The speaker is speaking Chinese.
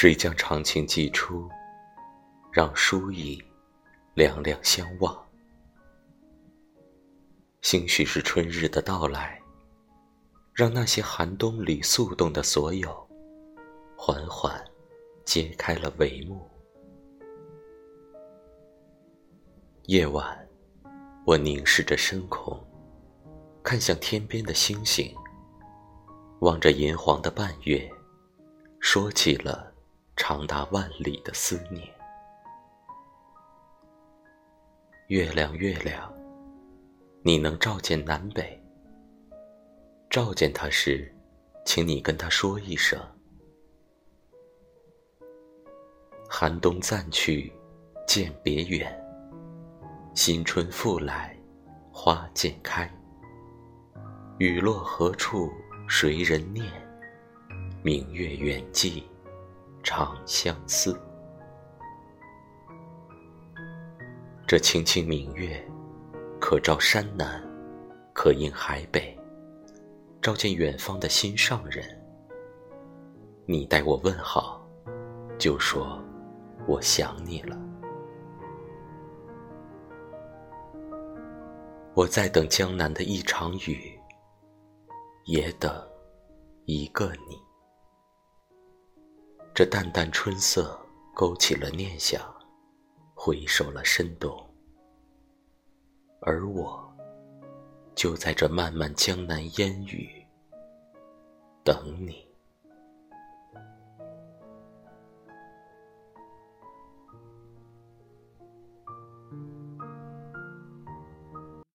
谁将长情寄出，让疏影两两相望？兴许是春日的到来，让那些寒冬里速冻的所有，缓缓揭开了帷幕。夜晚，我凝视着深空，看向天边的星星，望着银黄的半月，说起了长达万里的思念。月亮，月亮，你能照见南北？照见他时，请你跟他说一声：寒冬暂去，渐别远。新春复来，花渐开。雨落何处谁人念？明月远近长相思。这清清明月，可照山南，可映海北，照见远方的心上人。你待我问好，就说我想你了。我在等江南的一场雨，也等一个你。这淡淡春色勾起了念想，回首了深冬，而我就在这漫漫江南烟雨等你。